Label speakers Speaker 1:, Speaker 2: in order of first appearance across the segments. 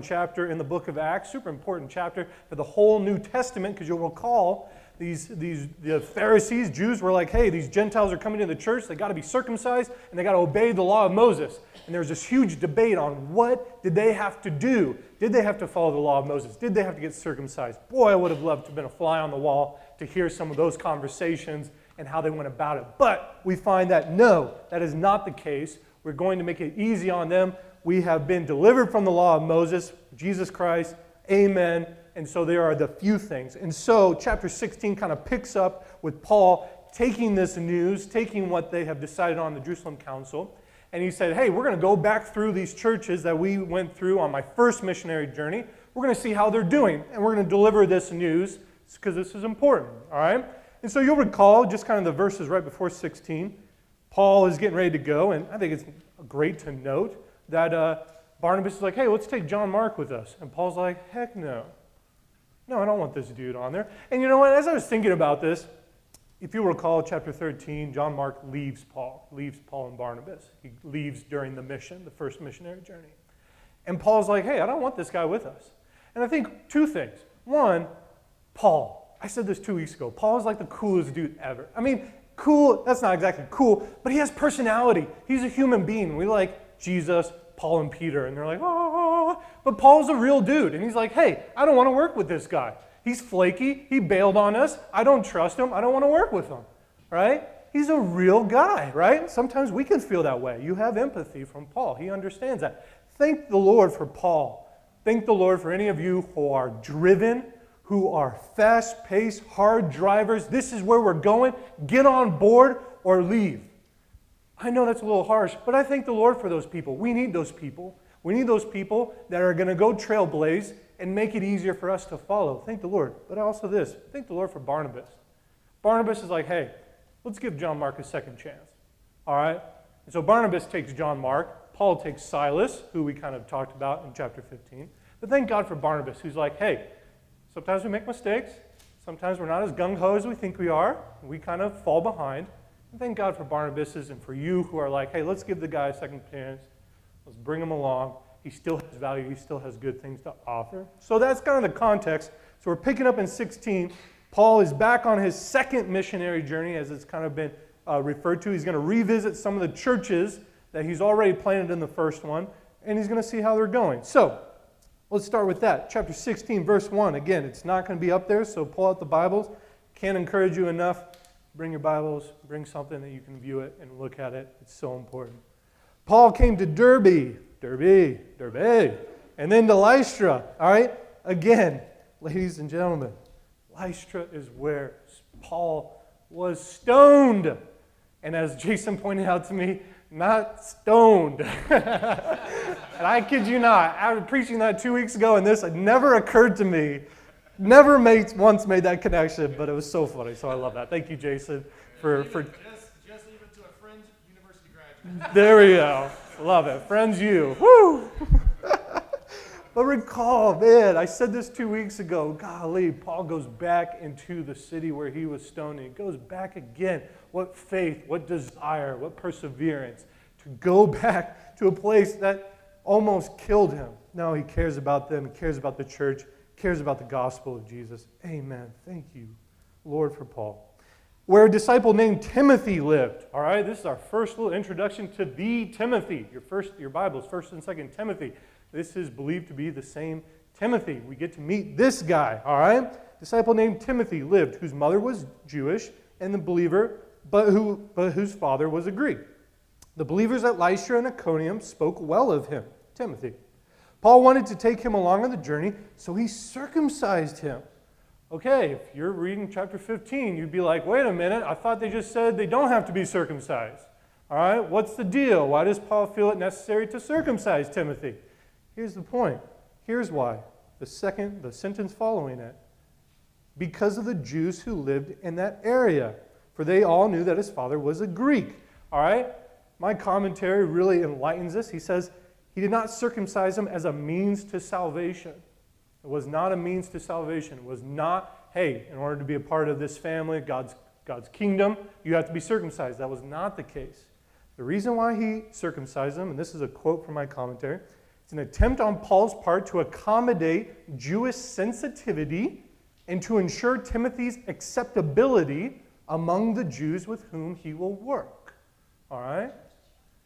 Speaker 1: chapter in the book of Acts, super important chapter for the whole New Testament, because you'll recall these, these the Pharisees, Jews were like, hey, these Gentiles are coming to the church, they got to be circumcised, and they got to obey the law of Moses. And there was this huge debate on what did they have to do? Did they have to follow the law of Moses? Did they have to get circumcised? Boy, I would have loved to have been a fly on the wall to hear some of those conversations and how they went about it. But we find that no, that is not the case. We're going to make it easy on them. We have been delivered from the law of Moses, Jesus Christ. Amen. And so there are the few things. And so chapter 16 kind of picks up with Paul taking this news, taking what they have decided on the Jerusalem Council. And he said, Hey, we're going to go back through these churches that we went through on my first missionary journey. We're going to see how they're doing. And we're going to deliver this news because this is important. All right? And so you'll recall just kind of the verses right before 16. Paul is getting ready to go. And I think it's great to note that uh, Barnabas is like, Hey, let's take John Mark with us. And Paul's like, Heck no. No, I don't want this dude on there. And you know what? As I was thinking about this, if you recall chapter 13, John Mark leaves Paul, leaves Paul and Barnabas. He leaves during the mission, the first missionary journey. And Paul's like, hey, I don't want this guy with us. And I think two things. One, Paul. I said this two weeks ago. Paul is like the coolest dude ever. I mean, cool, that's not exactly cool, but he has personality. He's a human being. We like Jesus, Paul, and Peter. And they're like, oh, but Paul's a real dude. And he's like, hey, I don't want to work with this guy. He's flaky. He bailed on us. I don't trust him. I don't want to work with him. Right? He's a real guy, right? Sometimes we can feel that way. You have empathy from Paul. He understands that. Thank the Lord for Paul. Thank the Lord for any of you who are driven, who are fast paced, hard drivers. This is where we're going. Get on board or leave. I know that's a little harsh, but I thank the Lord for those people. We need those people. We need those people that are going to go trailblaze and make it easier for us to follow. Thank the Lord. But also this thank the Lord for Barnabas. Barnabas is like, hey, let's give John Mark a second chance. All right? And so Barnabas takes John Mark. Paul takes Silas, who we kind of talked about in chapter 15. But thank God for Barnabas, who's like, hey, sometimes we make mistakes. Sometimes we're not as gung ho as we think we are. We kind of fall behind. Thank God for Barnabas's and for you who are like, hey, let's give the guy a second chance. Let's bring him along. He still has value, he still has good things to offer. So that's kind of the context. So we're picking up in 16. Paul is back on his second missionary journey, as it's kind of been uh, referred to. He's going to revisit some of the churches that he's already planted in the first one, and he's going to see how they're going. So let's start with that. Chapter 16, verse 1. Again, it's not going to be up there, so pull out the Bibles. Can't encourage you enough. Bring your Bibles, bring something that you can view it and look at it. It's so important. Paul came to Derbe, Derbe, Derbe, and then to Lystra. All right? Again, ladies and gentlemen, Lystra is where Paul was stoned. And as Jason pointed out to me, not stoned. and I kid you not, I was preaching that two weeks ago, and this had never occurred to me. Never made, once made that connection, but it was so funny. So I love that. Thank you, Jason, for, for Just, just leave it to a friend, university graduate. there we go. Love it. Friends, you. Woo! but recall, man, I said this two weeks ago. Golly, Paul goes back into the city where he was stoned. He goes back again. What faith, what desire, what perseverance to go back to a place that almost killed him. Now he cares about them, he cares about the church, cares about the gospel of Jesus. Amen. Thank you, Lord, for Paul where a disciple named Timothy lived. All right, this is our first little introduction to the Timothy. Your first, your Bible's first and second Timothy. This is believed to be the same Timothy. We get to meet this guy. All right, disciple named Timothy lived, whose mother was Jewish and the believer, but who, but whose father was a Greek. The believers at Lystra and Iconium spoke well of him, Timothy. Paul wanted to take him along on the journey, so he circumcised him Okay, if you're reading chapter 15, you'd be like, wait a minute, I thought they just said they don't have to be circumcised. All right, what's the deal? Why does Paul feel it necessary to circumcise Timothy? Here's the point. Here's why. The second, the sentence following it. Because of the Jews who lived in that area, for they all knew that his father was a Greek. All right? My commentary really enlightens this. He says, he did not circumcise him as a means to salvation. It was not a means to salvation. It was not, hey, in order to be a part of this family, God's, God's kingdom, you have to be circumcised. That was not the case. The reason why he circumcised them, and this is a quote from my commentary, It's an attempt on Paul's part to accommodate Jewish sensitivity and to ensure Timothy's acceptability among the Jews with whom he will work. All right?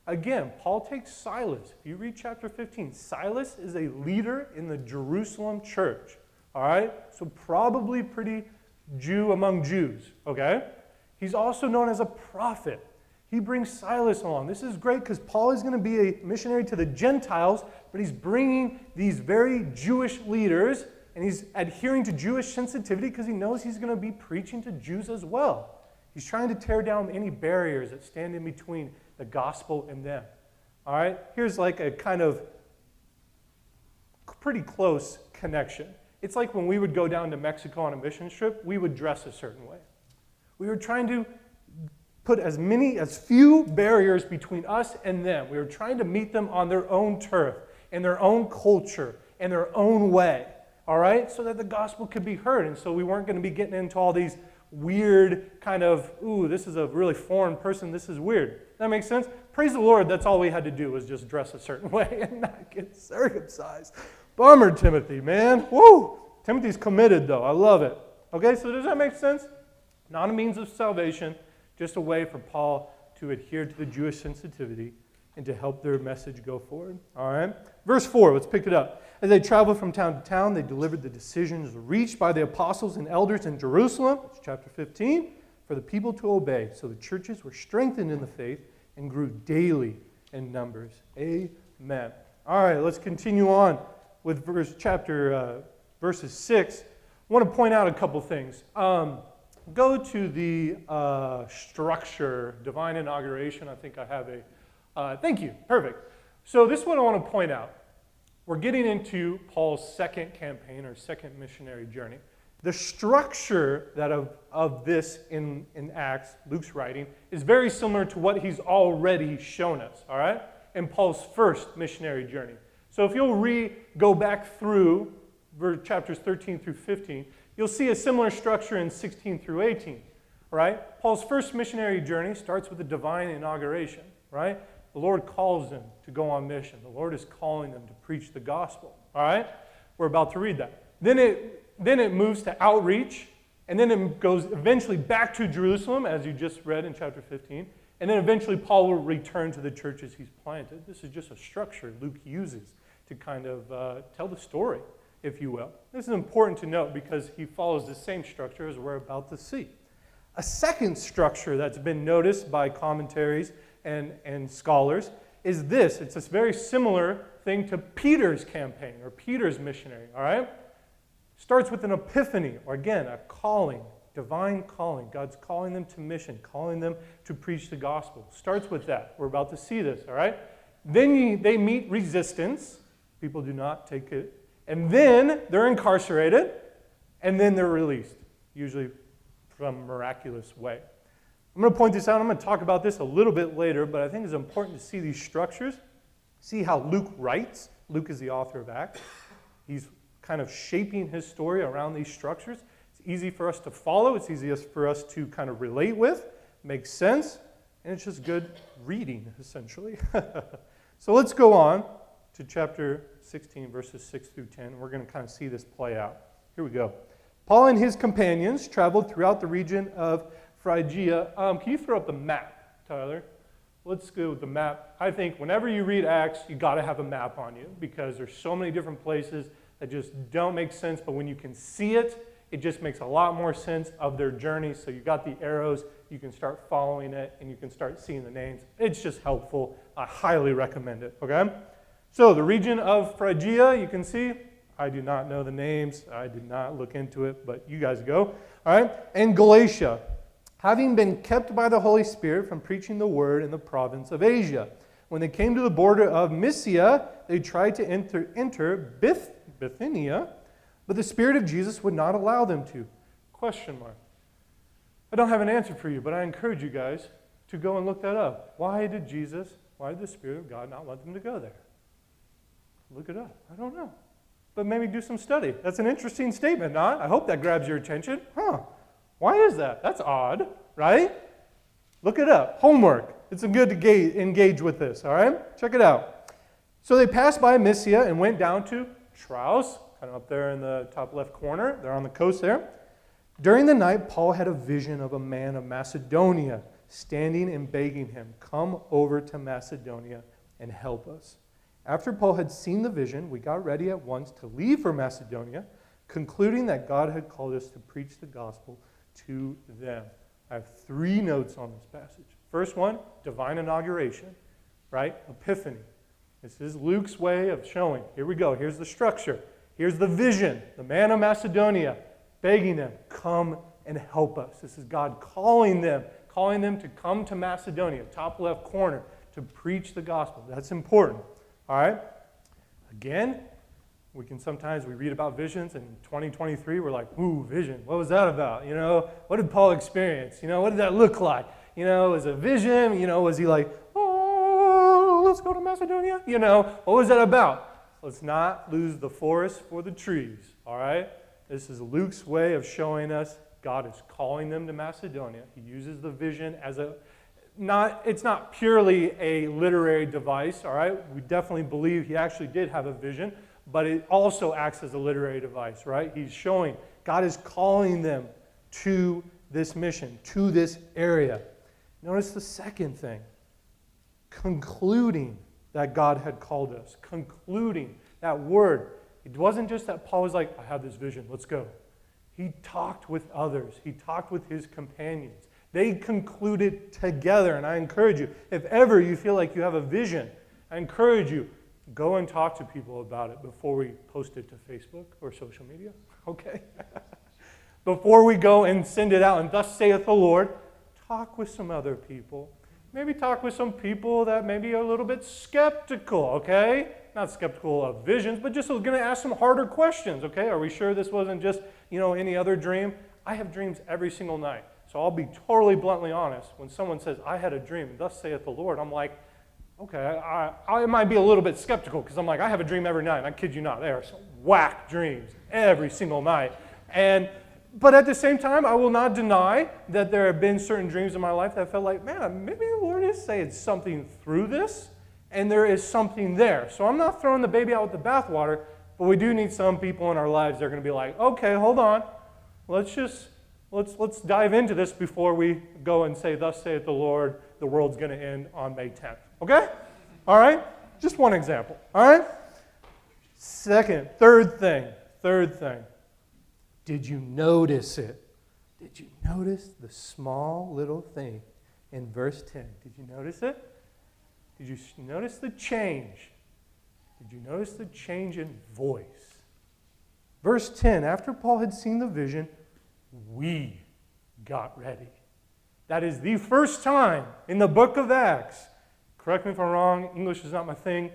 Speaker 1: Again, Paul takes Silas. If you read chapter 15, Silas is a leader in the Jerusalem church. All right? So, probably pretty Jew among Jews. Okay? He's also known as a prophet. He brings Silas along. This is great because Paul is going to be a missionary to the Gentiles, but he's bringing these very Jewish leaders and he's adhering to Jewish sensitivity because he knows he's going to be preaching to Jews as well. He's trying to tear down any barriers that stand in between the gospel in them. All right? Here's like a kind of pretty close connection. It's like when we would go down to Mexico on a mission trip, we would dress a certain way. We were trying to put as many, as few barriers between us and them. We were trying to meet them on their own turf, in their own culture, in their own way, all right? So that the gospel could be heard. And so we weren't going to be getting into all these weird kind of, ooh, this is a really foreign person, this is weird. That makes sense? Praise the Lord, that's all we had to do was just dress a certain way and not get circumcised. Bummer, Timothy, man. Woo! Timothy's committed, though. I love it. Okay, so does that make sense? Not a means of salvation, just a way for Paul to adhere to the Jewish sensitivity and to help their message go forward. All right? Verse 4, let's pick it up. As they traveled from town to town, they delivered the decisions reached by the apostles and elders in Jerusalem, that's chapter 15, for the people to obey. So the churches were strengthened in the faith and grew daily in numbers. Amen. All right, let's continue on with verse, chapter uh, verses 6. I want to point out a couple things. Um, go to the uh, structure, divine inauguration. I think I have a. Uh, thank you. Perfect. So, this one I want to point out. We're getting into Paul's second campaign or second missionary journey. The structure that of, of this in, in Acts, Luke's writing, is very similar to what he's already shown us, all right, in Paul's first missionary journey. So if you'll re go back through chapters 13 through 15, you'll see a similar structure in 16 through 18, right? Paul's first missionary journey starts with a divine inauguration, right? The Lord calls them to go on mission. The Lord is calling them to preach the gospel, all right? We're about to read that. Then it, then it moves to outreach, and then it goes eventually back to Jerusalem, as you just read in chapter 15. And then eventually Paul will return to the churches he's planted. This is just a structure Luke uses to kind of uh, tell the story if you will. This is important to note because he follows the same structure as we're about to see. A second structure that's been noticed by commentaries and, and scholars is this. It's a very similar thing to Peter's campaign or Peter's missionary, all right? Starts with an epiphany, or again, a calling, divine calling. God's calling them to mission, calling them to preach the gospel. Starts with that. We're about to see this, all right? Then you, they meet resistance. People do not take it and then they're incarcerated, and then they're released, usually from miraculous way. I'm going to point this out. I'm going to talk about this a little bit later, but I think it's important to see these structures, see how Luke writes. Luke is the author of Acts. He's kind of shaping his story around these structures. It's easy for us to follow, it's easiest for us to kind of relate with, makes sense, and it's just good reading, essentially. so let's go on to chapter 16, verses 6 through 10. We're going to kind of see this play out. Here we go. Paul and his companions traveled throughout the region of Phrygia. Um, can you throw up the map, Tyler? Let's go with the map. I think whenever you read Acts, you got to have a map on you because there's so many different places that just don't make sense. But when you can see it, it just makes a lot more sense of their journey. So you got the arrows, you can start following it, and you can start seeing the names. It's just helpful. I highly recommend it. Okay. So the region of Phrygia, you can see, I do not know the names. I did not look into it, but you guys go. All right. And Galatia, having been kept by the Holy Spirit from preaching the word in the province of Asia. When they came to the border of Mysia, they tried to enter, enter Bith, Bithynia, but the Spirit of Jesus would not allow them to. Question mark. I don't have an answer for you, but I encourage you guys to go and look that up. Why did Jesus, why did the Spirit of God not want them to go there? Look it up. I don't know. But maybe do some study. That's an interesting statement, not? I hope that grabs your attention. Huh. Why is that? That's odd, right? Look it up. Homework. It's good to engage with this, all right? Check it out. So they passed by Mysia and went down to Troas, kind of up there in the top left corner. They're on the coast there. During the night, Paul had a vision of a man of Macedonia standing and begging him, Come over to Macedonia and help us. After Paul had seen the vision, we got ready at once to leave for Macedonia, concluding that God had called us to preach the gospel to them. I have three notes on this passage. First one, divine inauguration, right? Epiphany. This is Luke's way of showing. Here we go. Here's the structure. Here's the vision. The man of Macedonia begging them, come and help us. This is God calling them, calling them to come to Macedonia, top left corner, to preach the gospel. That's important. All right? Again, we can sometimes we read about visions and in 2023 we're like ooh vision what was that about? You know what did paul experience? You know what did that look like? You know was a vision? You know was he like oh let's go to macedonia? You know what was that about? Let's not lose the forest for the trees all right? This is luke's way of showing us god is calling them to macedonia. He uses the vision as a not it's not purely a literary device all right? We definitely believe he actually did have a vision but it also acts as a literary device, right? He's showing God is calling them to this mission, to this area. Notice the second thing concluding that God had called us, concluding that word. It wasn't just that Paul was like, I have this vision, let's go. He talked with others, he talked with his companions. They concluded together. And I encourage you, if ever you feel like you have a vision, I encourage you, go and talk to people about it before we post it to Facebook or social media, okay? before we go and send it out, and thus saith the Lord, talk with some other people. Maybe talk with some people that maybe are a little bit skeptical, okay? Not skeptical of visions, but just going to ask some harder questions, okay? Are we sure this wasn't just, you know, any other dream? I have dreams every single night. So I'll be totally bluntly honest. When someone says, I had a dream, thus saith the Lord, I'm like, okay, I, I might be a little bit skeptical because I'm like, I have a dream every night. I kid you not, they are some whack dreams every single night. And but at the same time, I will not deny that there have been certain dreams in my life that I felt like, man, maybe the Lord is saying something through this, and there is something there. So I'm not throwing the baby out with the bathwater, but we do need some people in our lives that are going to be like, okay, hold on, let's just let's let's dive into this before we go and say, "Thus saith the Lord." The world's going to end on May 10th. Okay? All right? Just one example. All right? Second, third thing, third thing. Did you notice it? Did you notice the small little thing in verse 10? Did you notice it? Did you notice the change? Did you notice the change in voice? Verse 10 After Paul had seen the vision, we got ready. That is the first time in the book of Acts Correct me if I'm wrong, English is not my thing.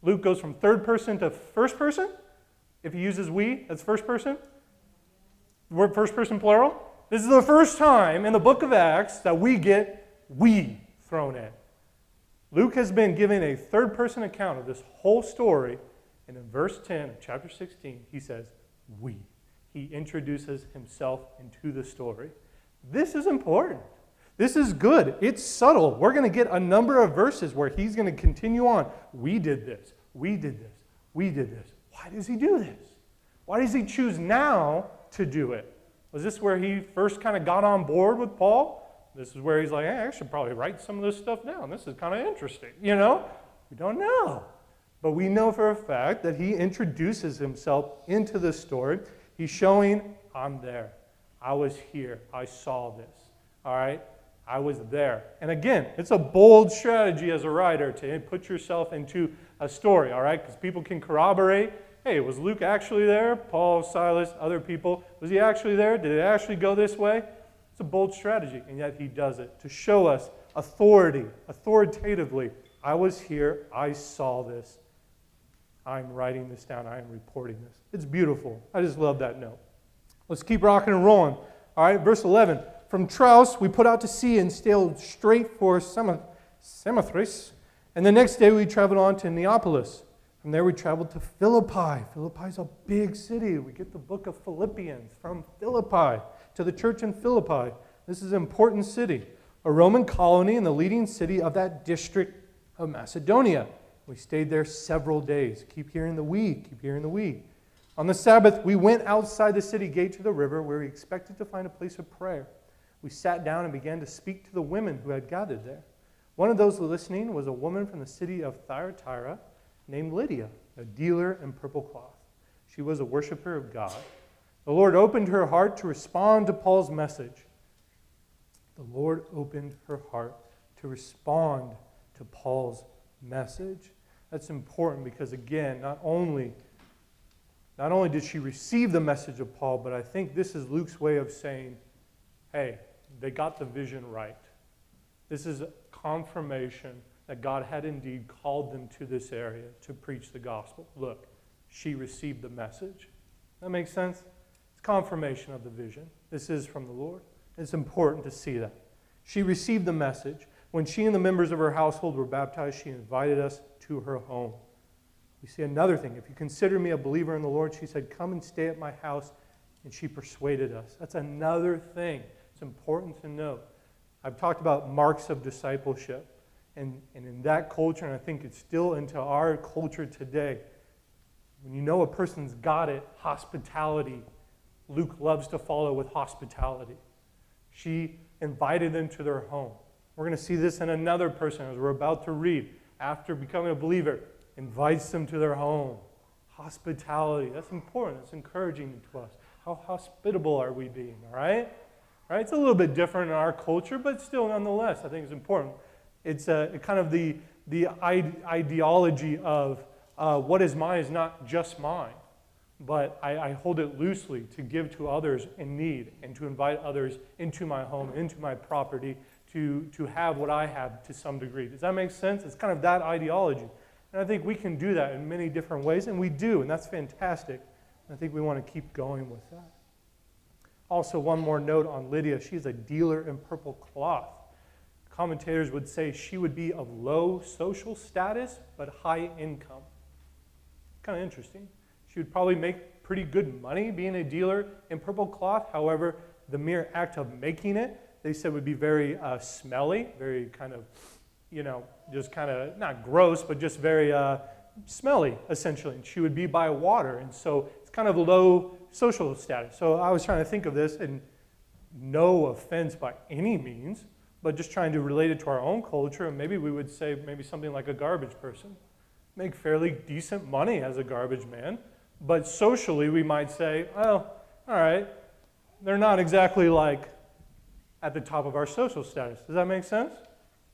Speaker 1: Luke goes from third person to first person. If he uses we, that's first person. Word first person plural. This is the first time in the book of Acts that we get we thrown in. Luke has been giving a third person account of this whole story, and in verse 10 of chapter 16, he says, We. He introduces himself into the story. This is important. This is good. It's subtle. We're going to get a number of verses where he's going to continue on. We did this. We did this. We did this. Why does he do this? Why does he choose now to do it? Was this where he first kind of got on board with Paul? This is where he's like, hey, I should probably write some of this stuff down. This is kind of interesting. You know? We don't know. But we know for a fact that he introduces himself into the story. He's showing, I'm there. I was here. I saw this. All right? I was there. And again, it's a bold strategy as a writer to put yourself into a story, all right? Because people can corroborate hey, was Luke actually there? Paul, Silas, other people. Was he actually there? Did it actually go this way? It's a bold strategy, and yet he does it to show us authority, authoritatively. I was here. I saw this. I'm writing this down. I am reporting this. It's beautiful. I just love that note. Let's keep rocking and rolling. All right, verse 11. From Troas, we put out to sea and sailed straight for Samothrace. And the next day, we traveled on to Neapolis. From there, we traveled to Philippi. Philippi is a big city. We get the book of Philippians from Philippi to the church in Philippi. This is an important city, a Roman colony and the leading city of that district of Macedonia. We stayed there several days. Keep hearing the we, keep hearing the we. On the Sabbath, we went outside the city gate to the river where we expected to find a place of prayer. We sat down and began to speak to the women who had gathered there. One of those listening was a woman from the city of Thyatira named Lydia, a dealer in purple cloth. She was a worshiper of God. The Lord opened her heart to respond to Paul's message. The Lord opened her heart to respond to Paul's message. That's important because, again, not only, not only did she receive the message of Paul, but I think this is Luke's way of saying, hey, they got the vision right. This is confirmation that God had indeed called them to this area to preach the gospel. Look, she received the message. That makes sense? It's confirmation of the vision. This is from the Lord. It's important to see that. She received the message. When she and the members of her household were baptized, she invited us to her home. We see another thing. If you consider me a believer in the Lord, she said, Come and stay at my house. And she persuaded us. That's another thing. Important to note. I've talked about marks of discipleship. And, and in that culture, and I think it's still into our culture today, when you know a person's got it, hospitality, Luke loves to follow with hospitality. She invited them to their home. We're going to see this in another person as we're about to read. After becoming a believer, invites them to their home. Hospitality, that's important, that's encouraging to us. How hospitable are we being, all right? Right? It's a little bit different in our culture, but still, nonetheless, I think it's important. It's uh, kind of the, the ideology of uh, what is mine is not just mine, but I, I, hold it loosely to give to others in need and to invite others into my home, into my property, to, to have what I have to some degree. Does that make sense? It's kind of that ideology. And I think we can do that in many different ways, and we do, and that's fantastic. I think we want to keep going with that. Also, one more note on Lydia. She's a dealer in purple cloth. Commentators would say she would be of low social status but high income. Kind of interesting. She would probably make pretty good money being a dealer in purple cloth. However, the mere act of making it, they said, would be very uh, smelly, very kind of, you know, just kind of not gross, but just very uh, smelly, essentially. And she would be by water. And so it's kind of low social status. So I was trying to think of this, and no offense by any means, but just trying to relate it to our own culture. And maybe we would say maybe something like a garbage person. Make fairly decent money as a garbage man, but socially we might say, well, all right, they're not exactly like at the top of our social status. Does that make sense?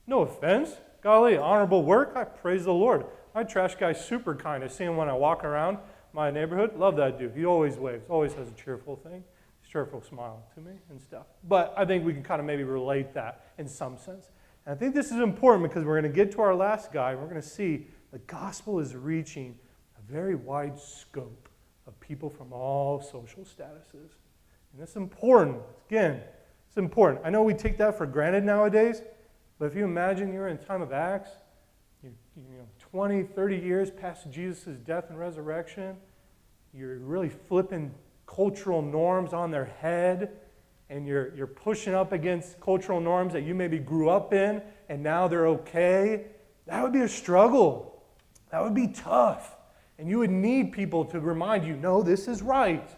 Speaker 1: No offense. Golly, honorable work. I praise the Lord. My trash guy's super kind. I see him when I walk around my neighborhood. Love that dude. He always waves, always has a cheerful thing, cheerful smile to me and stuff. But I think we can kind of maybe relate that in some sense. And I think this is important because we're going to get to our last guy. We're going to see the gospel is reaching a very wide scope of people from all social statuses. And it's important. Again, it's important. I know we take that for granted nowadays, but if you imagine you're in time of Acts, you, you know, 20, 30 years past Jesus' death and resurrection, you're really flipping cultural norms on their head, and you're, you're pushing up against cultural norms that you maybe grew up in, and now they're okay, that would be a struggle. That would be tough. And you would need people to remind you no, this is right.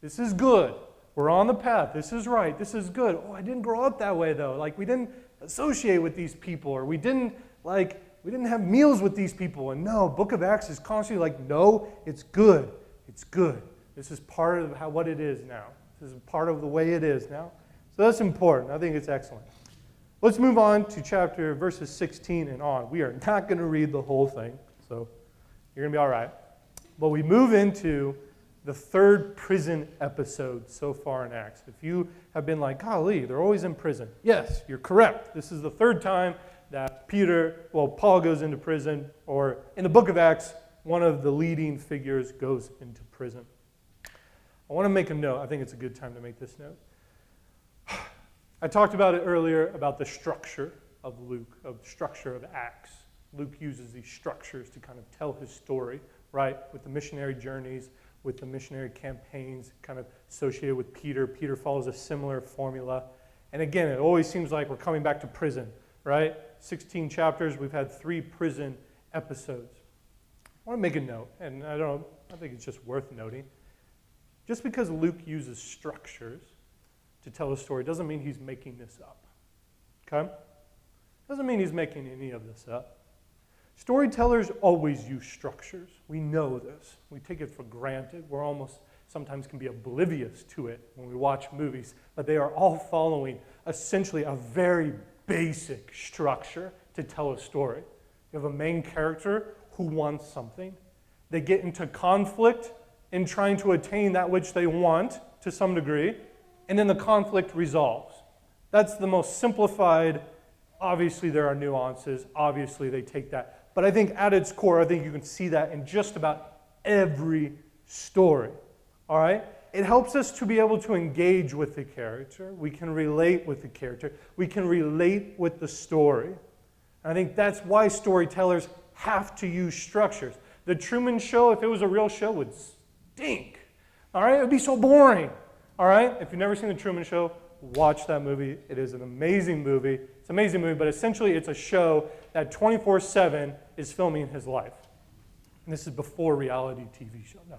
Speaker 1: This is good. We're on the path. This is right. This is good. Oh, I didn't grow up that way, though. Like, we didn't associate with these people, or we didn't, like, we didn't have meals with these people. And no, Book of Acts is constantly like, no, it's good. It's good. This is part of how, what it is now. This is part of the way it is now. So that's important. I think it's excellent. Let's move on to chapter verses 16 and on. We are not going to read the whole thing, so you're going to be all right. But we move into the third prison episode so far in Acts. If you have been like, golly, they're always in prison. Yes, you're correct. This is the third time that Peter, well, Paul goes into prison, or in the book of Acts, one of the leading figures goes into prison. I want to make a note. I think it's a good time to make this note. I talked about it earlier about the structure of Luke, of the structure of Acts. Luke uses these structures to kind of tell his story, right? With the missionary journeys, with the missionary campaigns, kind of associated with Peter. Peter follows a similar formula. And again, it always seems like we're coming back to prison, right? 16 chapters, we've had three prison episodes. I want to make a note, and I don't. I think it's just worth noting. Just because Luke uses structures to tell a story doesn't mean he's making this up. Okay? Doesn't mean he's making any of this up. Storytellers always use structures. We know this. We take it for granted. We're almost sometimes can be oblivious to it when we watch movies, but they are all following essentially a very basic structure to tell a story. You have a main character who wants something. They get into conflict in trying to attain that which they want to some degree, and then the conflict resolves. That's the most simplified. Obviously, there are nuances. Obviously, they take that. But I think at its core, I think you can see that in just about every story. All right? It helps us to be able to engage with the character. We can relate with the character. We can relate with the story. And I think that's why storytellers have to use structures. The Truman Show, if it was a real show, would stink. All right? It would be so boring. All right? If you've never seen The Truman Show, watch that movie. It is an amazing movie. It's an amazing movie, but essentially it's a show that 24 7 is filming his life. And this is before reality TV show. No.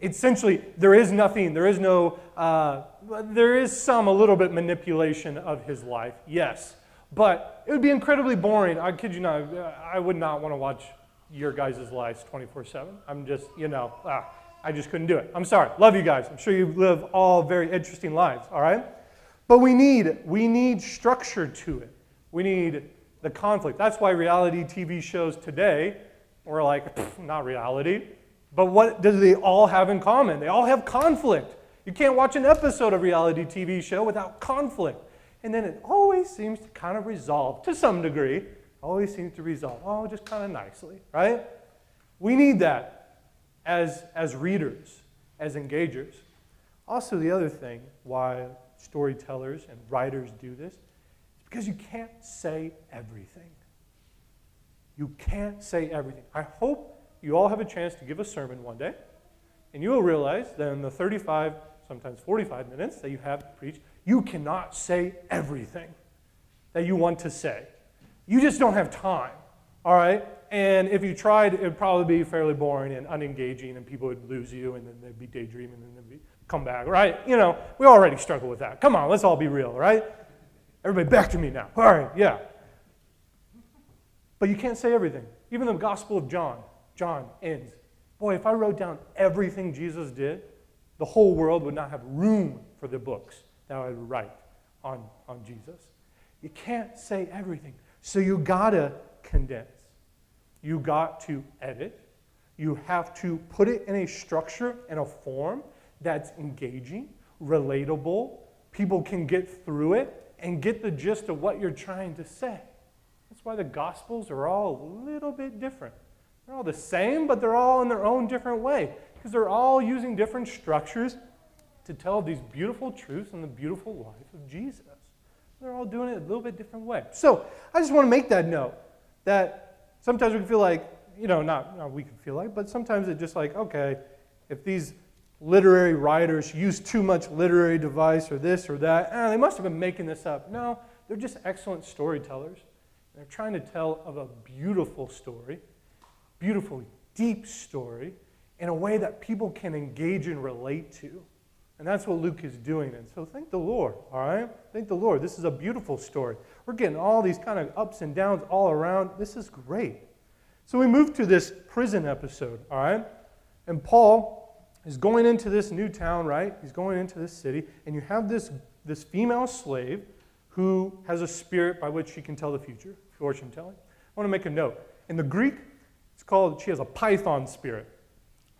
Speaker 1: Essentially, there is nothing, there is no, uh, there is some a little bit manipulation of his life, yes. But it would be incredibly boring. I kid you not, I would not want to watch your guys' lives 24 7. I'm just, you know, ah, I just couldn't do it. I'm sorry. Love you guys. I'm sure you live all very interesting lives, all right? But we need, we need structure to it. We need the conflict. That's why reality TV shows today are like, not reality. But what do they all have in common? They all have conflict. You can't watch an episode of reality TV show without conflict. And then it always seems to kind of resolve to some degree. Always seems to resolve. Oh, just kind of nicely, right? We need that as, as readers, as engagers. Also, the other thing why storytellers and writers do this is because you can't say everything. You can't say everything. I hope you all have a chance to give a sermon one day, and you will realize that in the 35, sometimes 45 minutes that you have to preach, you cannot say everything that you want to say. You just don't have time, all right? And if you tried, it would probably be fairly boring and unengaging, and people would lose you, and then they'd be daydreaming, and then they'd come back, right? You know, we already struggle with that. Come on, let's all be real, right? Everybody back to me now. All right, yeah. But you can't say everything. Even the Gospel of John, John ends. Boy, if I wrote down everything Jesus did, the whole world would not have room for the books that I would write on, on Jesus. You can't say everything. So you gotta condense. You got to edit. You have to put it in a structure and a form that's engaging, relatable. People can get through it and get the gist of what you're trying to say. That's why the Gospels are all a little bit different. They're all the same, but they're all in their own different way because they're all using different structures to tell these beautiful truths and the beautiful life of Jesus. They're all doing it a little bit different way. So I just want to make that note that sometimes we can feel like, you know, not, not we can feel like, but sometimes it's just like, okay, if these literary writers use too much literary device or this or that, eh, they must have been making this up. No, they're just excellent storytellers. They're trying to tell of a beautiful story beautiful, deep story in a way that people can engage and relate to. And that's what Luke is doing. And so thank the Lord, all right? Thank the Lord. This is a beautiful story. We're getting all these kind of ups and downs all around. This is great. So we move to this prison episode, all right? And Paul is going into this new town, right? He's going into this city, and you have this, this female slave who has a spirit by which she can tell the future, fortune telling. I want to make a note. In the Greek, it's called, she has a python spirit,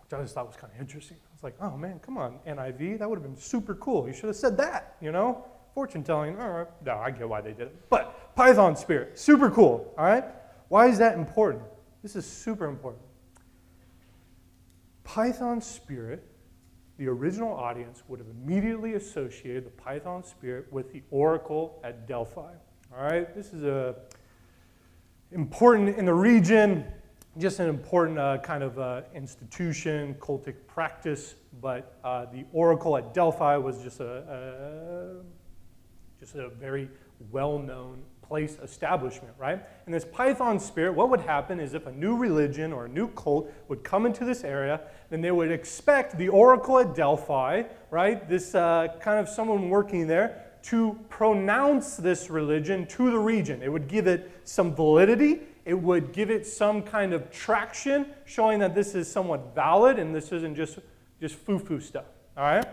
Speaker 1: which I just thought was kind of interesting. I was like, oh man, come on, NIV, that would have been super cool. You should have said that, you know? Fortune telling, all right. No, I get why they did it. But python spirit, super cool, all right? Why is that important? This is super important. Python spirit, the original audience would have immediately associated the Python spirit with the oracle at Delphi. All right, this is a important in the region just an important uh, kind of uh, institution, cultic practice, but uh, the oracle at Delphi was just a, a just a very well-known place establishment, right? And this Python spirit, what would happen is if a new religion or a new cult would come into this area, then they would expect the oracle at Delphi, right? This uh, kind of someone working there to pronounce this religion to the region. It would give it some validity, it would give it some kind of traction, showing that this is somewhat valid and this isn't just, just foo foo stuff, all right?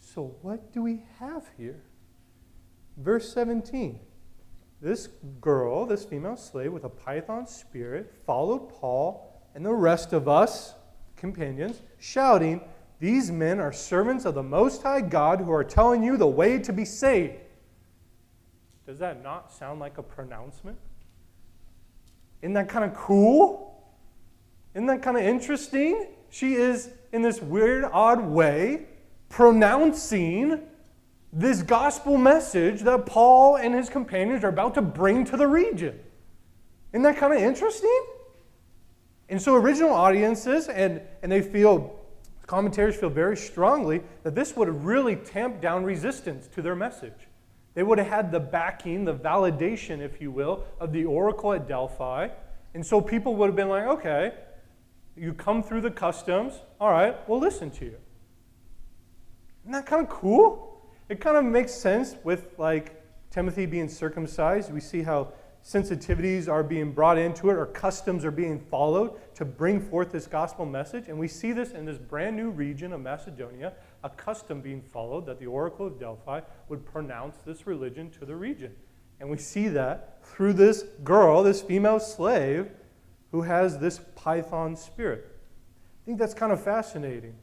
Speaker 1: So, what do we have here? Verse 17. This girl, this female slave with a python spirit, followed Paul and the rest of us, companions, shouting, These men are servants of the Most High God who are telling you the way to be saved. Does that not sound like a pronouncement? Isn't that kind of cool? Isn't that kind of interesting? She is, in this weird, odd way, pronouncing this gospel message that Paul and his companions are about to bring to the region. Isn't that kind of interesting? And so, original audiences, and, and they feel, commentators feel very strongly that this would really tamp down resistance to their message. They would have had the backing, the validation, if you will, of the oracle at Delphi. And so people would have been like, okay, you come through the customs, all right, we'll listen to you. Isn't that kind of cool? It kind of makes sense with like Timothy being circumcised. We see how sensitivities are being brought into it or customs are being followed to bring forth this gospel message. And we see this in this brand new region of Macedonia, a custom being followed that the oracle of Delphi would pronounce this religion to the region. And we see that through this girl, this female slave, who has this python spirit. I think that's kind of fascinating.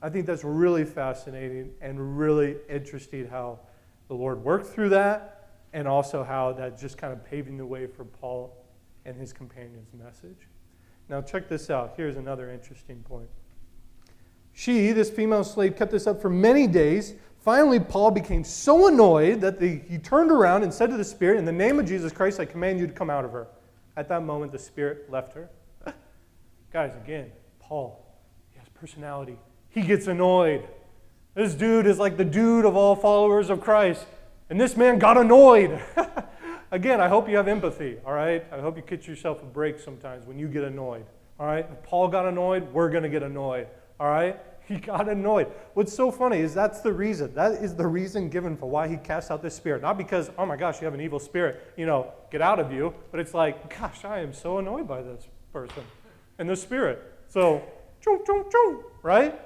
Speaker 1: I think that's really fascinating and really interesting how the Lord worked through that and also how that just kind of paving the way for Paul and his companions' message. Now, check this out. Here's another interesting point. She, this female slave, kept this up for many days. Finally, Paul became so annoyed that the, he turned around and said to the Spirit, In the name of Jesus Christ, I command you to come out of her. At that moment, the Spirit left her. Guys, again, Paul, he has personality he gets annoyed. This dude is like the dude of all followers of Christ. And this man got annoyed. Again, I hope you have empathy, all right? I hope you get yourself a break sometimes when you get annoyed, all right? If Paul got annoyed, we're going to get annoyed, all right? He got annoyed. What's so funny is that's the reason. That is the reason given for why he cast out this spirit. Not because, oh my gosh, you have an evil spirit, you know, get out of you, but it's like, gosh, I am so annoyed by this person and the spirit. So, choo, choo, choo, right?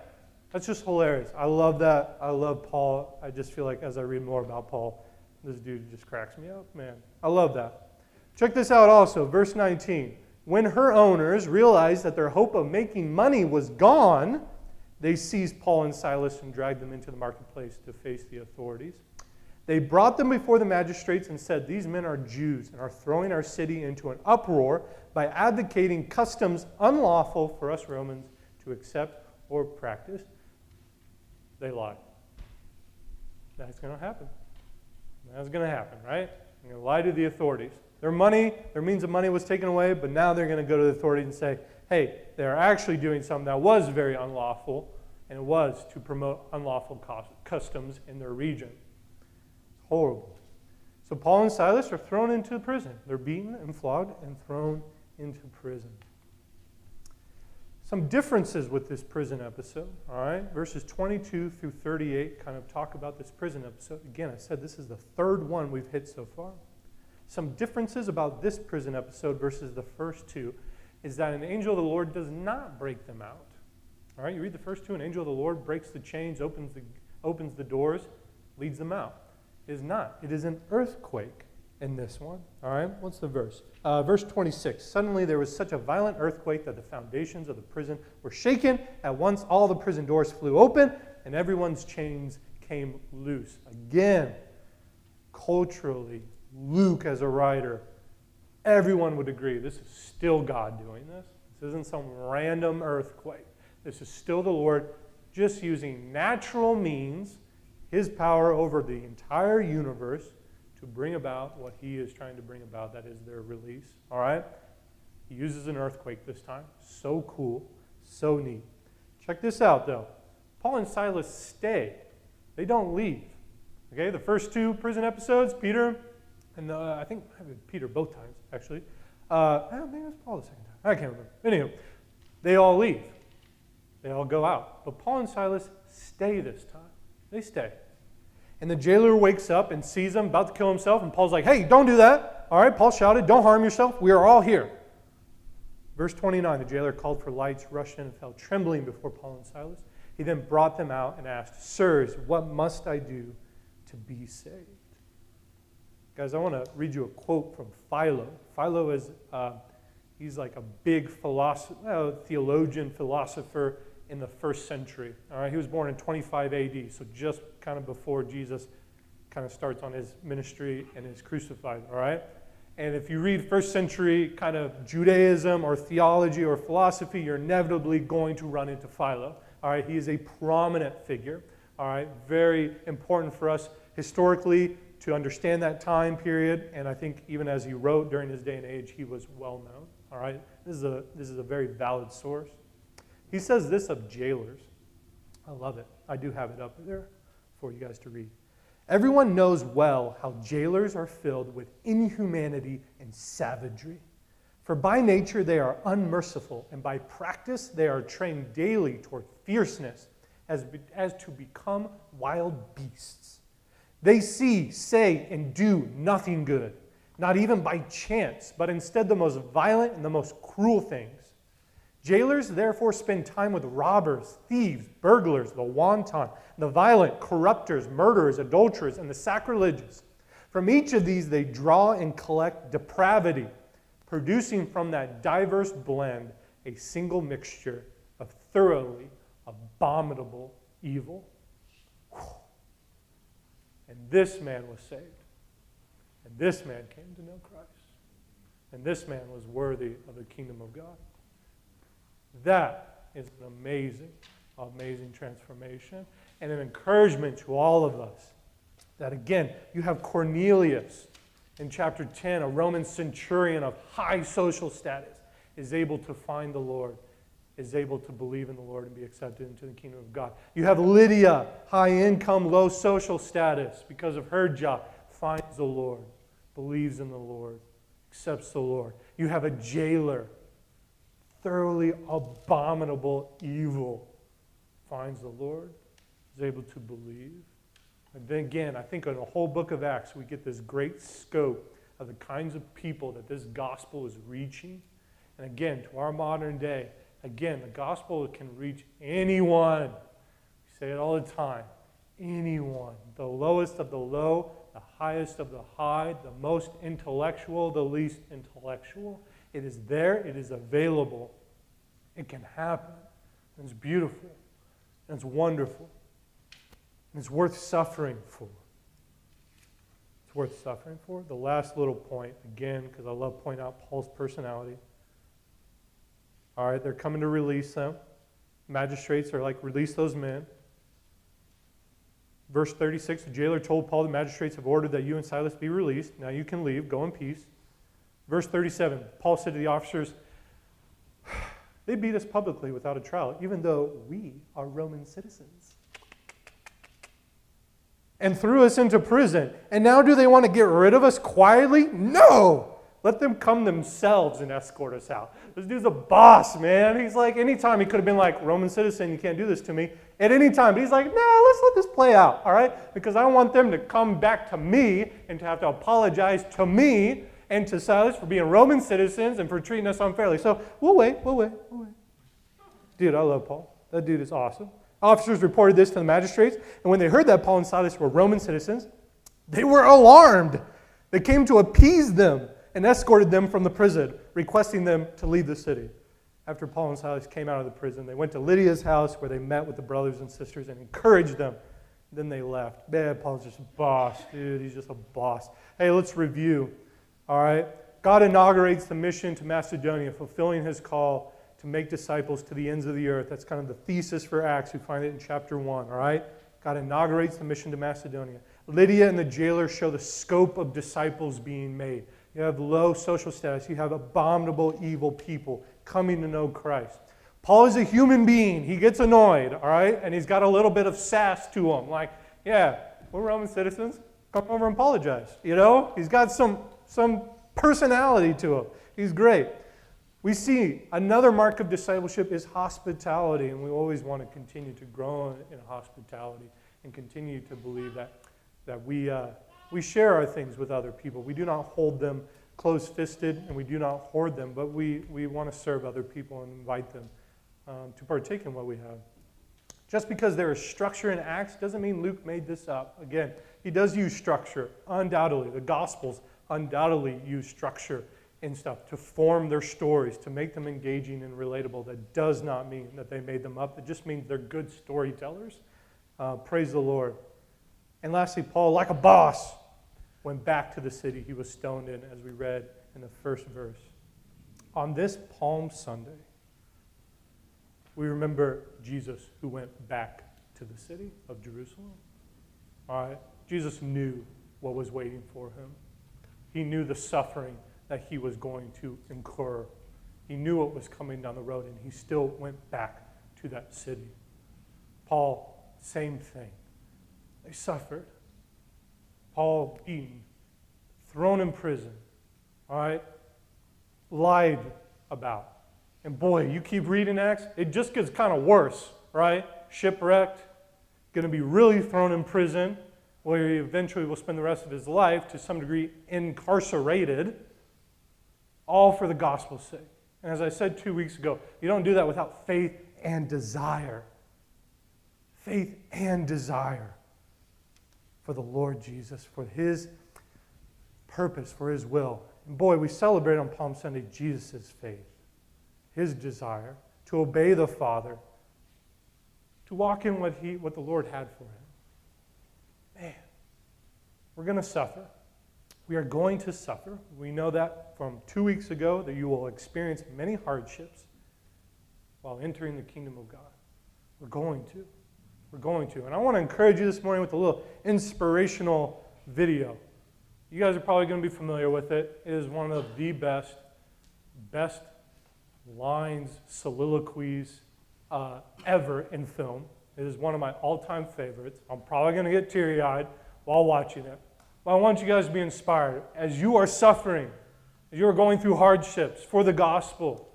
Speaker 1: That's just hilarious. I love that. I love Paul. I just feel like as I read more about Paul, this dude just cracks me up, man. I love that. Check this out also, verse 19. When her owners realized that their hope of making money was gone, they seized Paul and Silas and dragged them into the marketplace to face the authorities. They brought them before the magistrates and said, These men are Jews and are throwing our city into an uproar by advocating customs unlawful for us Romans to accept or practice they lie. That's going to happen. That's going to happen, right? They're going to lie to the authorities. Their money, their means of money was taken away, but now they're going to go to the authorities and say, hey, they're actually doing something that was very unlawful, and it was to promote unlawful customs in their region. It's horrible. So Paul and Silas are thrown into prison. They're beaten and flogged and thrown into prison some differences with this prison episode, all right? Verses 22 through 38 kind of talk about this prison episode. Again, I said this is the third one we've hit so far. Some differences about this prison episode versus the first two is that an angel of the Lord does not break them out. All right, you read the first two, an angel of the Lord breaks the chains, opens the, opens the doors, leads them out. It is not. It is an earthquake in this one. All right, what's the verse? Uh, verse 26. Suddenly there was such a violent earthquake that the foundations of the prison were shaken. At once all the prison doors flew open and everyone's chains came loose. Again, culturally, Luke as a writer, everyone would agree this is still God doing this. This isn't some random earthquake. This is still the Lord just using natural means, his power over the entire universe to bring about what he is trying to bring about, that is their release. All right? He uses an earthquake this time. So cool. So neat. Check this out, though. Paul and Silas stay, they don't leave. Okay, the first two prison episodes, Peter, And uh, I think Peter both times, actually. Uh, maybe it was Paul the second time. I can't remember. Anyway, they all leave. They all go out. But Paul and Silas stay this time. They stay. And the jailer wakes up and sees them about to kill himself. And Paul's like, hey, don't do that. All right, Paul shouted, don't harm yourself. We are all here. Verse 29 the jailer called for lights, rushed in, and fell trembling before Paul and Silas. He then brought them out and asked, Sirs, what must I do to be saved? Guys, I want to read you a quote from Philo. Philo is, uh, he's like a big philosopher, well, theologian, philosopher in the first century. All right, he was born in 25 AD, so just kind of before Jesus kind of starts on his ministry and is crucified. All right, and if you read first century kind of Judaism or theology or philosophy, you're inevitably going to run into Philo. All right, he is a prominent figure. All right, very important for us historically to understand that time period. And I think even as he wrote during his day and age, he was well known. All right, this is a, this is a very valid source. He says this of jailers. I love it. I do have it up there for you guys to read. Everyone knows well how jailers are filled with inhumanity and savagery. For by nature they are unmerciful, and by practice they are trained daily toward fierceness as, as to become wild beasts. They see, say, and do nothing good, not even by chance, but instead the most violent and the most cruel things. Jailers therefore spend time with robbers, thieves, burglars, the wanton, the violent, corrupters, murderers, adulterers, and the sacrilegious. From each of these they draw and collect depravity, producing from that diverse blend a single mixture of thoroughly abominable evil. And this man was saved. And this man came to know Christ. And this man was worthy of the kingdom of God. That is an amazing, amazing transformation and an encouragement to all of us. That again, you have Cornelius in chapter 10, a Roman centurion of high social status, is able to find the Lord, is able to believe in the Lord and be accepted into the kingdom of God. You have Lydia, high income, low social status, because of her job, finds the Lord, believes in the Lord, accepts the Lord. You have a jailer thoroughly abominable evil finds the Lord, is able to believe. And then again, I think in the whole book of Acts, we get this great scope of the kinds of people that this gospel is reaching. And again, to our modern day, again, the gospel can reach anyone. We say it all the time anyone. The lowest of the low, the highest of the high, the most intellectual, the least intellectual. It is there, it is available. It can happen. And it's beautiful. And it's wonderful. And it's worth suffering for. It's worth suffering for. The last little point, again, because I love pointing out Paul's personality. All right, they're coming to release them. Magistrates are like, release those men. Verse 36 the jailer told Paul, the magistrates have ordered that you and Silas be released. Now you can leave. Go in peace. Verse 37 Paul said to the officers, They beat us publicly without a trial, even though we are Roman citizens. And threw us into prison. And now do they want to get rid of us quietly? No! Let them come themselves and escort us out. This dude's a boss, man. He's like, anytime he could have been like, Roman citizen, you can't do this to me. At any time. But he's like, no, let's let this play out, all right? Because I want them to come back to me and to have to apologize to me and to Silas for being Roman citizens and for treating us unfairly. So we'll wait, we'll wait, we'll wait. Dude, I love Paul. That dude is awesome. Officers reported this to the magistrates, and when they heard that Paul and Silas were Roman citizens, they were alarmed. They came to appease them and escorted them from the prison, requesting them to leave the city. After Paul and Silas came out of the prison, they went to Lydia's house where they met with the brothers and sisters and encouraged them. Then they left. Man, Paul's just a boss, dude. He's just a boss. Hey, let's review. All right? God inaugurates the mission to Macedonia, fulfilling his call to make disciples to the ends of the earth. That's kind of the thesis for Acts. We find it in chapter 1, all right? God inaugurates the mission to Macedonia. Lydia and the jailer show the scope of disciples being made. You have low social status, you have abominable, evil people coming to know Christ. Paul is a human being. He gets annoyed, all right? And he's got a little bit of sass to him. Like, yeah, we're Roman citizens. come over and apologize. You know, he's got some, some personality to him. He's great. We see another mark of discipleship is hospitality, and we always want to continue to grow in hospitality and continue to believe that, that we, uh, we share our things with other people. We do not hold them close fisted and we do not hoard them, but we, we want to serve other people and invite them um, to partake in what we have. Just because there is structure in Acts doesn't mean Luke made this up. Again, he does use structure, undoubtedly. The Gospels undoubtedly use structure and stuff to form their stories, to make them engaging and relatable. That does not mean that they made them up. It just means they're good storytellers. Uh, praise the Lord. And lastly, Paul, like a boss, went back to the city he was stoned in, as we read in the first verse. On this Palm Sunday, we remember Jesus who went back to the city of Jerusalem. All right? Jesus knew what was waiting for him. He knew the suffering that he was going to incur. He knew what was coming down the road, and he still went back to that city. Paul, same thing. They suffered. Paul beaten, thrown in prison, all right, lied about. And boy, you keep reading Acts, it just gets kind of worse, right? Shipwrecked, going to be really thrown in prison, where he eventually will spend the rest of his life, to some degree, incarcerated all for the gospel's sake. And as I said two weeks ago, you don't do that without faith and desire. Faith and desire for the Lord Jesus, for his purpose, for his will. And boy, we celebrate on Palm Sunday Jesus' faith, his desire to obey the Father, to walk in what, he, what the Lord had for him. Man, we're going to suffer. We are going to suffer. We know that from two weeks ago that you will experience many hardships while entering the kingdom of God. We're going to. We're going to. And I want to encourage you this morning with a little inspirational video. You guys are probably going to be familiar with it. It is one of the best, best lines, soliloquies uh, ever in film. It is one of my all time favorites. I'm probably going to get teary eyed while watching it. But I want you guys to be inspired as you are suffering, as you are going through hardships for the gospel,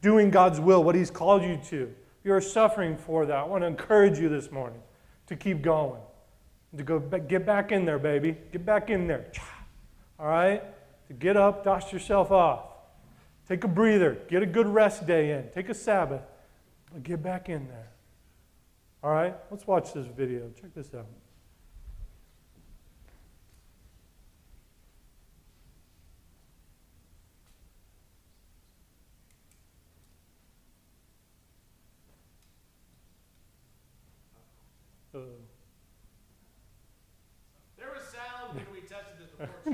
Speaker 1: doing God's will, what He's called you to. You are suffering for that. I want to encourage you this morning to keep going, to go get back in there, baby. Get back in there. All right? To get up, dust yourself off. Take a breather. Get a good rest day in. Take a Sabbath. But get back in there. All right? Let's watch this video. Check this out.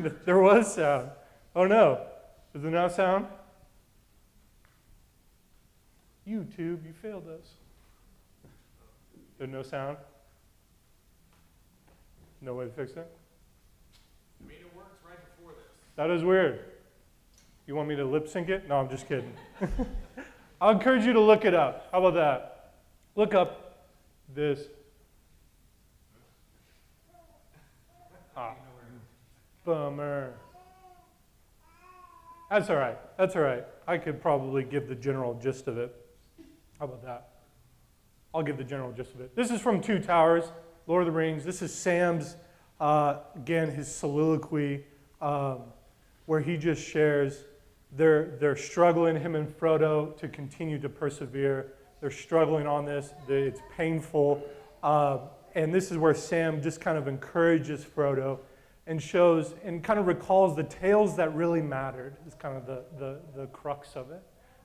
Speaker 1: there was sound. Oh no. Does it now sound? YouTube, you failed us. There's no sound? No way to fix it?
Speaker 2: I mean, it works right before this.
Speaker 1: That is weird. You want me to lip sync it? No, I'm just kidding. I'll encourage you to look it up. How about that? Look up this. Ah. Bummer. That's all right. That's all right. I could probably give the general gist of it. How about that? I'll give the general gist of it. This is from Two Towers, Lord of the Rings. This is Sam's, uh, again, his soliloquy, um, where he just shares they're, they're struggling, him and Frodo, to continue to persevere. They're struggling on this, it's painful. Uh, and this is where Sam just kind of encourages Frodo and shows and kind of recalls the tales that really mattered, is kind of the, the, the crux of it.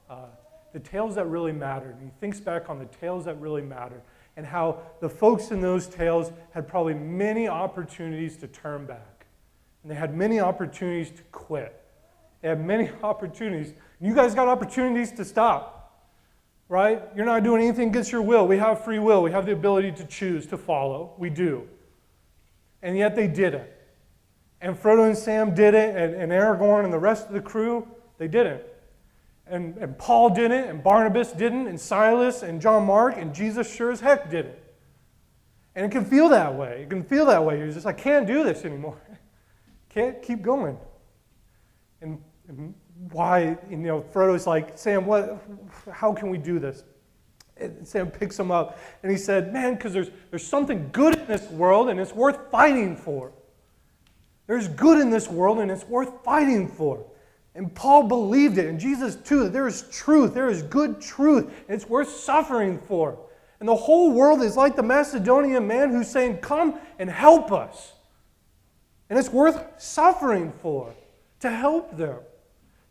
Speaker 1: Uh, the tales that really mattered. And he thinks back on the tales that really mattered and how the folks in those tales had probably many opportunities to turn back. And they had many opportunities to quit. They had many opportunities. You guys got opportunities to stop, right? You're not doing anything against your will. We have free will, we have the ability to choose to follow. We do. And yet they didn't. And Frodo and Sam did it, and, and Aragorn and the rest of the crew, they didn't. And, and Paul didn't, and Barnabas didn't, and Silas and John Mark, and Jesus sure as heck didn't. And it can feel that way. It can feel that way. You're just, I can't do this anymore. can't keep going. And, and why, you know, Frodo's like, Sam, what, how can we do this? And Sam picks him up and he said, Man, because there's, there's something good in this world and it's worth fighting for. There's good in this world and it's worth fighting for. And Paul believed it, and Jesus too, that there is truth, there is good truth, and it's worth suffering for. And the whole world is like the Macedonian man who's saying, Come and help us. And it's worth suffering for, to help them,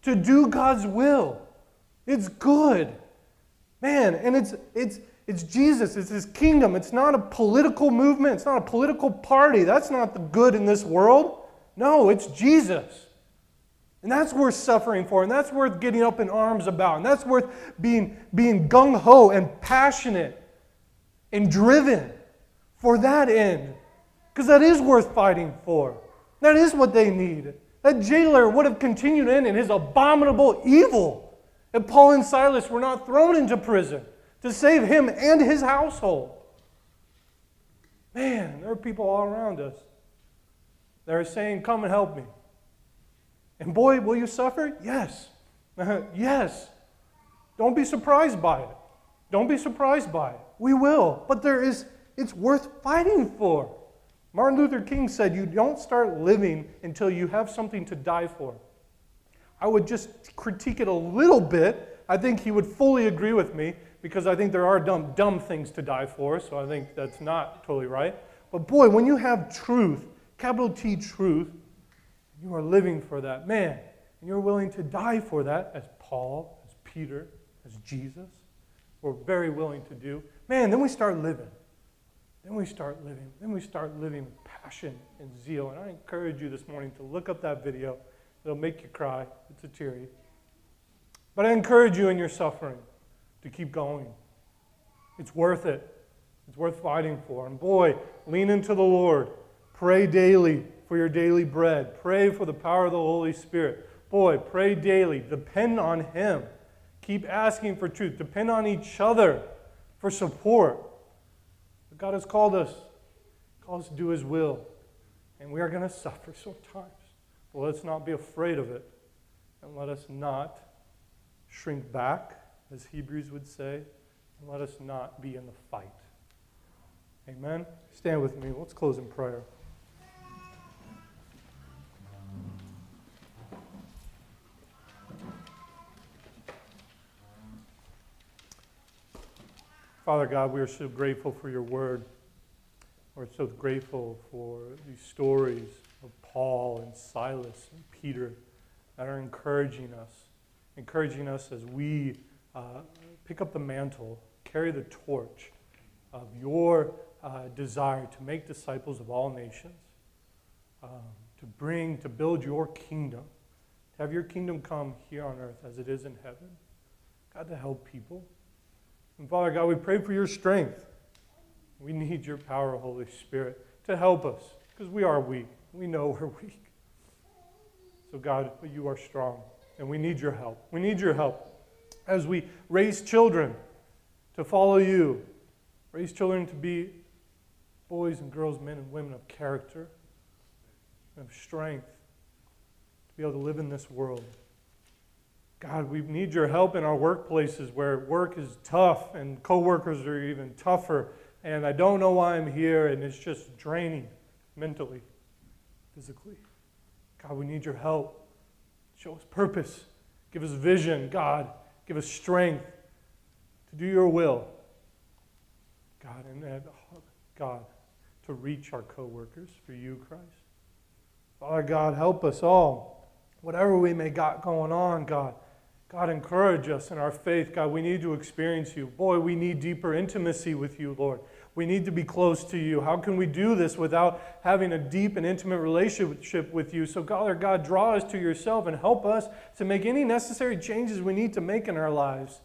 Speaker 1: to do God's will. It's good. Man, and it's, it's, it's Jesus, it's his kingdom. It's not a political movement, it's not a political party. That's not the good in this world. No, it's Jesus. And that's worth suffering for, and that's worth getting up in arms about, and that's worth being, being gung ho and passionate and driven for that end. Because that is worth fighting for. That is what they need. That jailer would have continued in in his abominable evil if Paul and Silas were not thrown into prison to save him and his household. Man, there are people all around us that are saying, Come and help me. And boy, will you suffer? Yes. yes. Don't be surprised by it. Don't be surprised by it. We will. But there is, it's worth fighting for. Martin Luther King said, You don't start living until you have something to die for. I would just critique it a little bit. I think he would fully agree with me because I think there are dumb, dumb things to die for, so I think that's not totally right. But boy, when you have truth, capital T truth, you are living for that man, and you're willing to die for that, as Paul, as Peter, as Jesus were very willing to do. Man, then we start living. Then we start living. Then we start living with passion and zeal. And I encourage you this morning to look up that video. It'll make you cry. It's a teary. But I encourage you in your suffering to keep going. It's worth it. It's worth fighting for. And boy, lean into the Lord. Pray daily for your daily bread. Pray for the power of the Holy Spirit. Boy, pray daily. Depend on Him. Keep asking for truth. Depend on each other for support. But God has called us, called us to do His will. And we are going to suffer sometimes. But let's not be afraid of it. And let us not shrink back, as Hebrews would say. And let us not be in the fight. Amen. Stand with me. Let's close in prayer. Father God, we are so grateful for your word. We're so grateful for these stories of Paul and Silas and Peter that are encouraging us, encouraging us as we uh, pick up the mantle, carry the torch of your uh, desire to make disciples of all nations, um, to bring, to build your kingdom, to have your kingdom come here on earth as it is in heaven. God, to help people. And Father God, we pray for your strength. We need your power, Holy Spirit, to help us because we are weak. We know we're weak. So, God, you are strong, and we need your help. We need your help as we raise children to follow you, raise children to be boys and girls, men and women of character, of strength, to be able to live in this world. God, we need your help in our workplaces where work is tough and coworkers are even tougher, and I don't know why I'm here, and it's just draining mentally, physically. God, we need your help. Show us purpose. Give us vision, God. Give us strength to do your will. God, and, and God, to reach our coworkers for you, Christ. Father God, help us all. Whatever we may got going on, God, God, encourage us in our faith. God, we need to experience you. Boy, we need deeper intimacy with you, Lord. We need to be close to you. How can we do this without having a deep and intimate relationship with you? So, God, God, draw us to yourself and help us to make any necessary changes we need to make in our lives,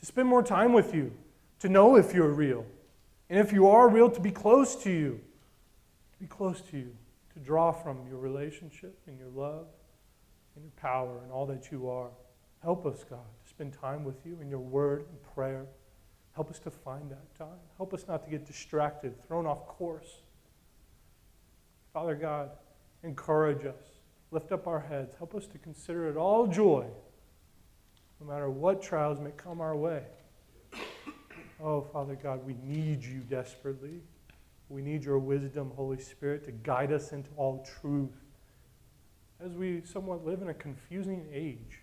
Speaker 1: to spend more time with you, to know if you're real. And if you are real, to be close to you, to be close to you, to draw from your relationship and your love and your power and all that you are. Help us, God, to spend time with you in your word and prayer. Help us to find that time. Help us not to get distracted, thrown off course. Father God, encourage us. Lift up our heads. Help us to consider it all joy, no matter what trials may come our way. Oh, Father God, we need you desperately. We need your wisdom, Holy Spirit, to guide us into all truth. As we somewhat live in a confusing age,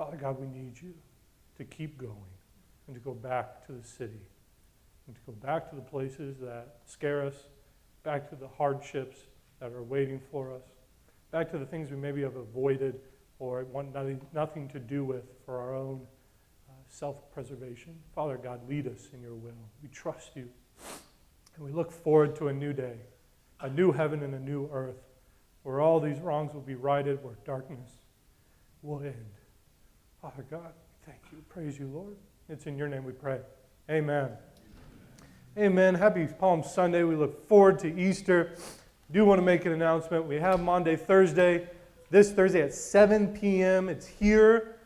Speaker 1: Father God, we need you to keep going and to go back to the city and to go back to the places that scare us, back to the hardships that are waiting for us, back to the things we maybe have avoided or want nothing, nothing to do with for our own uh, self preservation. Father God, lead us in your will. We trust you. And we look forward to a new day, a new heaven and a new earth, where all these wrongs will be righted, where darkness will end. Father God, thank you. Praise you, Lord. It's in your name we pray. Amen. Amen. Happy Palm Sunday. We look forward to Easter. Do want to make an announcement. We have Maundy, Thursday, this Thursday at 7 p.m. It's here.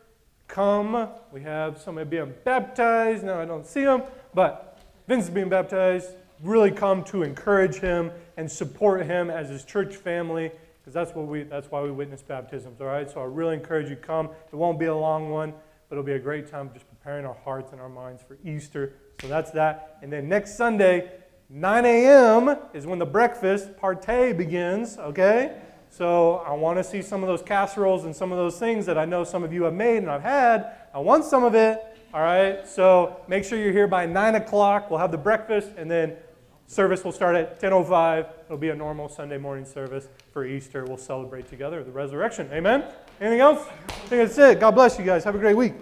Speaker 1: Come. We have somebody being baptized. Now I don't see him, but Vince is being baptized. Really come to encourage him and support him as his church family because that's what we that's why we witness baptisms all right? So i really encourage you to come. It won't be a long one but it'll be a great time just preparing our hearts and our minds for easter. So that's that. And then next sunday 9 a.m is when the breakfast partay begins okay? So i want to see some of those casseroles and some of those things that i know some of you have made and i've had. I want some of it all right? So make sure you're here by 9 o'clock. We'll have the breakfast and then Service will start at 10:05. It'll be a normal Sunday morning service for Easter. We'll celebrate together the resurrection. Amen. Anything else? I think that's it. God bless you guys. Have a great week.